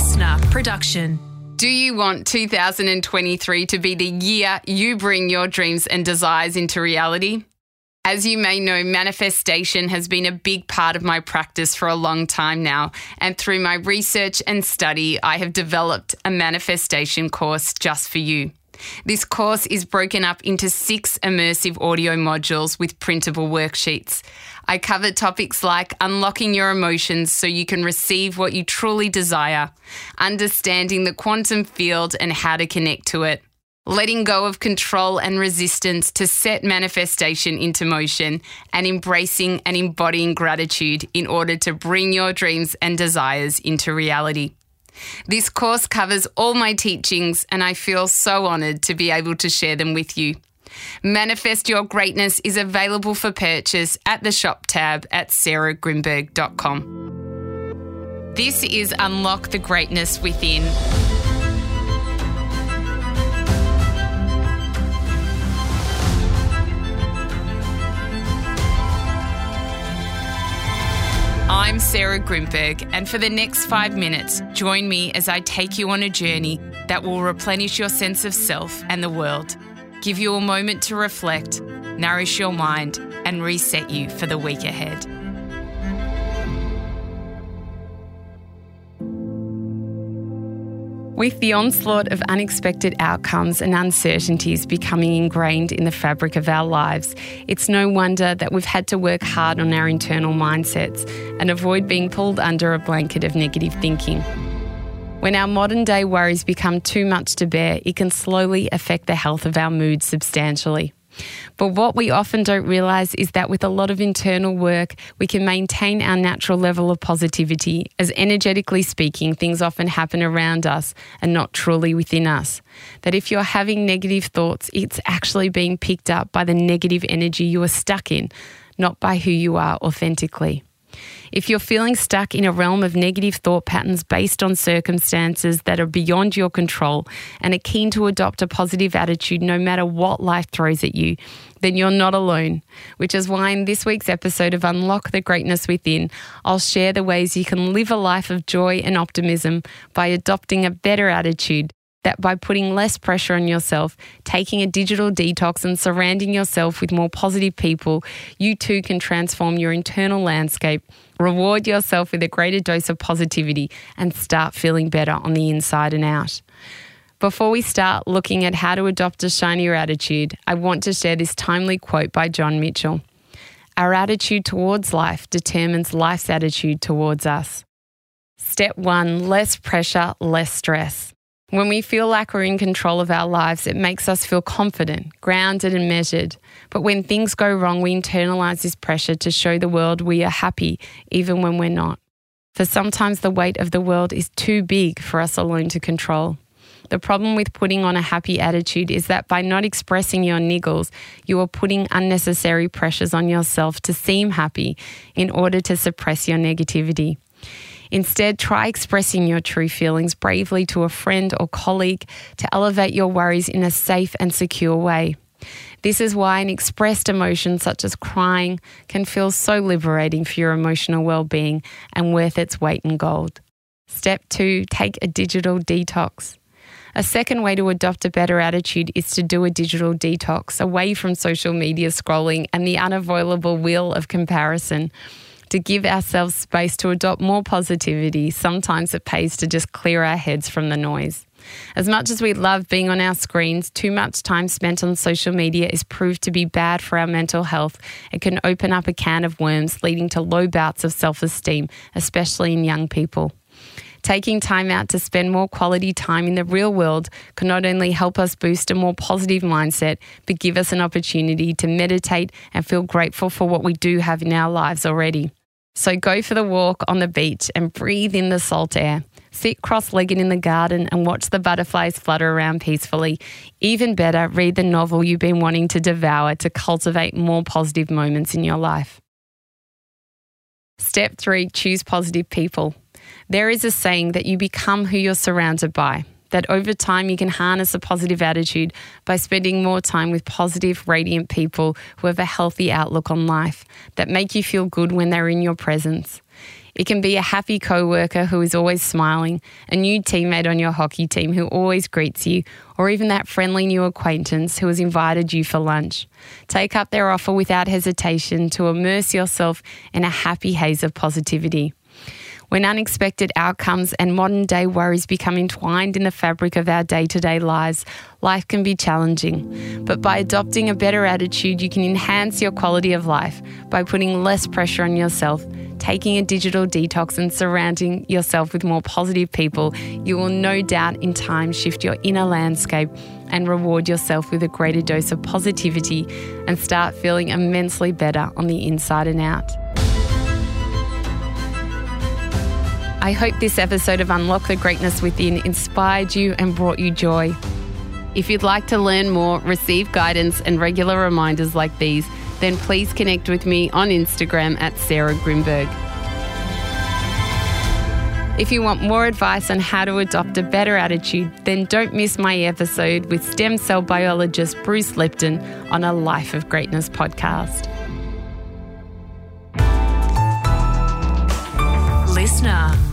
listener production. Do you want 2023 to be the year you bring your dreams and desires into reality? As you may know, manifestation has been a big part of my practice for a long time now. And through my research and study, I have developed a manifestation course just for you. This course is broken up into six immersive audio modules with printable worksheets. I cover topics like unlocking your emotions so you can receive what you truly desire, understanding the quantum field and how to connect to it, letting go of control and resistance to set manifestation into motion, and embracing and embodying gratitude in order to bring your dreams and desires into reality. This course covers all my teachings, and I feel so honoured to be able to share them with you. Manifest Your Greatness is available for purchase at the shop tab at sarahgrynberg.com. This is Unlock the Greatness Within. I'm Sarah Grynberg, and for the next five minutes, join me as I take you on a journey that will replenish your sense of self and the world, give you a moment to reflect, nourish your mind, and reset you for the week ahead. With the onslaught of unexpected outcomes and uncertainties becoming ingrained in the fabric of our lives, it's no wonder that we've had to work hard on our internal mindsets and avoid being pulled under a blanket of negative thinking. When our modern day worries become too much to bear, it can slowly affect the health of our mood substantially. But what we often don't realise is that with a lot of internal work, we can maintain our natural level of positivity, as energetically speaking, things often happen around us and not truly within us. That if you're having negative thoughts, it's actually being picked up by the negative energy you are stuck in, not by who you are authentically. If you're feeling stuck in a realm of negative thought patterns based on circumstances that are beyond your control and are keen to adopt a positive attitude no matter what life throws at you, then you're not alone. Which is why in this week's episode of Unlock the Greatness Within, I'll share the ways you can live a life of joy and optimism by adopting a better attitude that by putting less pressure on yourself, taking a digital detox, and surrounding yourself with more positive people, you too can transform your internal landscape, reward yourself with a greater dose of positivity, and start feeling better on the inside and out. Before we start looking at how to adopt a shinier attitude, I want to share this timely quote by John Mitchell. Our attitude towards life determines life's attitude towards us. Step one less pressure, less stress. When we feel like we're in control of our lives, it makes us feel confident, grounded, and measured. But when things go wrong, we internalize this pressure to show the world we are happy, even when we're not. For sometimes the weight of the world is too big for us alone to control. The problem with putting on a happy attitude is that by not expressing your niggles, you are putting unnecessary pressures on yourself to seem happy in order to suppress your negativity. Instead, try expressing your true feelings bravely to a friend or colleague to elevate your worries in a safe and secure way. This is why an expressed emotion such as crying can feel so liberating for your emotional well being and worth its weight in gold. Step two, take a digital detox. A second way to adopt a better attitude is to do a digital detox away from social media scrolling and the unavoidable wheel of comparison to give ourselves space to adopt more positivity, sometimes it pays to just clear our heads from the noise. As much as we love being on our screens, too much time spent on social media is proved to be bad for our mental health. It can open up a can of worms, leading to low bouts of self esteem, especially in young people. Taking time out to spend more quality time in the real world can not only help us boost a more positive mindset, but give us an opportunity to meditate and feel grateful for what we do have in our lives already. So go for the walk on the beach and breathe in the salt air. Sit cross legged in the garden and watch the butterflies flutter around peacefully. Even better, read the novel you've been wanting to devour to cultivate more positive moments in your life. Step three choose positive people. There is a saying that you become who you're surrounded by that over time you can harness a positive attitude by spending more time with positive, radiant people who have a healthy outlook on life that make you feel good when they're in your presence. It can be a happy coworker who is always smiling, a new teammate on your hockey team who always greets you, or even that friendly new acquaintance who has invited you for lunch. Take up their offer without hesitation to immerse yourself in a happy haze of positivity. When unexpected outcomes and modern day worries become entwined in the fabric of our day to day lives, life can be challenging. But by adopting a better attitude, you can enhance your quality of life by putting less pressure on yourself, taking a digital detox, and surrounding yourself with more positive people. You will no doubt in time shift your inner landscape and reward yourself with a greater dose of positivity and start feeling immensely better on the inside and out. I hope this episode of Unlock the Greatness Within inspired you and brought you joy. If you'd like to learn more, receive guidance, and regular reminders like these, then please connect with me on Instagram at Sarah Grynberg. If you want more advice on how to adopt a better attitude, then don't miss my episode with stem cell biologist Bruce Lipton on a Life of Greatness podcast. Listener.